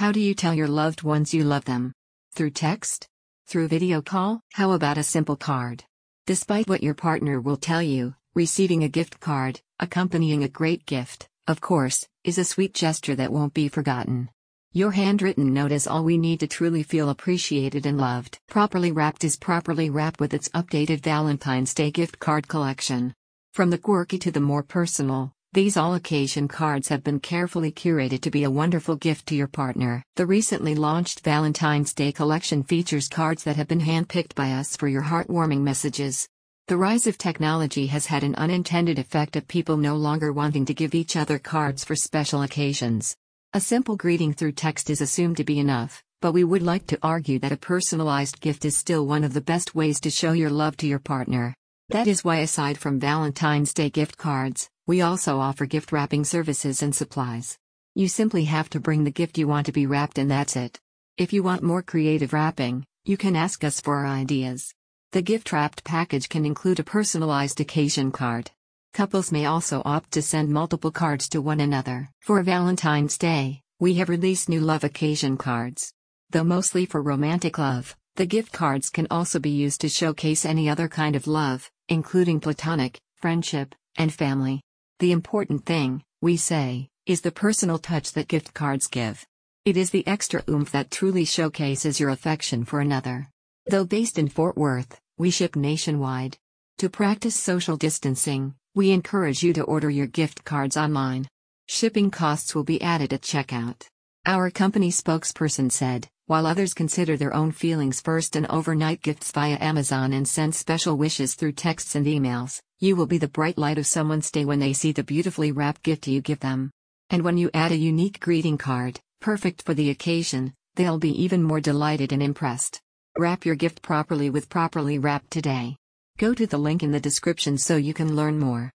How do you tell your loved ones you love them? Through text? Through video call? How about a simple card? Despite what your partner will tell you, receiving a gift card, accompanying a great gift, of course, is a sweet gesture that won't be forgotten. Your handwritten note is all we need to truly feel appreciated and loved. Properly Wrapped is properly wrapped with its updated Valentine's Day gift card collection. From the quirky to the more personal, these all occasion cards have been carefully curated to be a wonderful gift to your partner. The recently launched Valentine's Day collection features cards that have been handpicked by us for your heartwarming messages. The rise of technology has had an unintended effect of people no longer wanting to give each other cards for special occasions. A simple greeting through text is assumed to be enough, but we would like to argue that a personalized gift is still one of the best ways to show your love to your partner. That is why, aside from Valentine's Day gift cards, we also offer gift wrapping services and supplies. You simply have to bring the gift you want to be wrapped, and that's it. If you want more creative wrapping, you can ask us for our ideas. The gift wrapped package can include a personalized occasion card. Couples may also opt to send multiple cards to one another. For Valentine's Day, we have released new love occasion cards. Though mostly for romantic love, the gift cards can also be used to showcase any other kind of love, including platonic, friendship, and family. The important thing, we say, is the personal touch that gift cards give. It is the extra oomph that truly showcases your affection for another. Though based in Fort Worth, we ship nationwide. To practice social distancing, we encourage you to order your gift cards online. Shipping costs will be added at checkout. Our company spokesperson said, while others consider their own feelings first and overnight gifts via Amazon and send special wishes through texts and emails, you will be the bright light of someone's day when they see the beautifully wrapped gift you give them. And when you add a unique greeting card, perfect for the occasion, they'll be even more delighted and impressed. Wrap your gift properly with Properly Wrapped today. Go to the link in the description so you can learn more.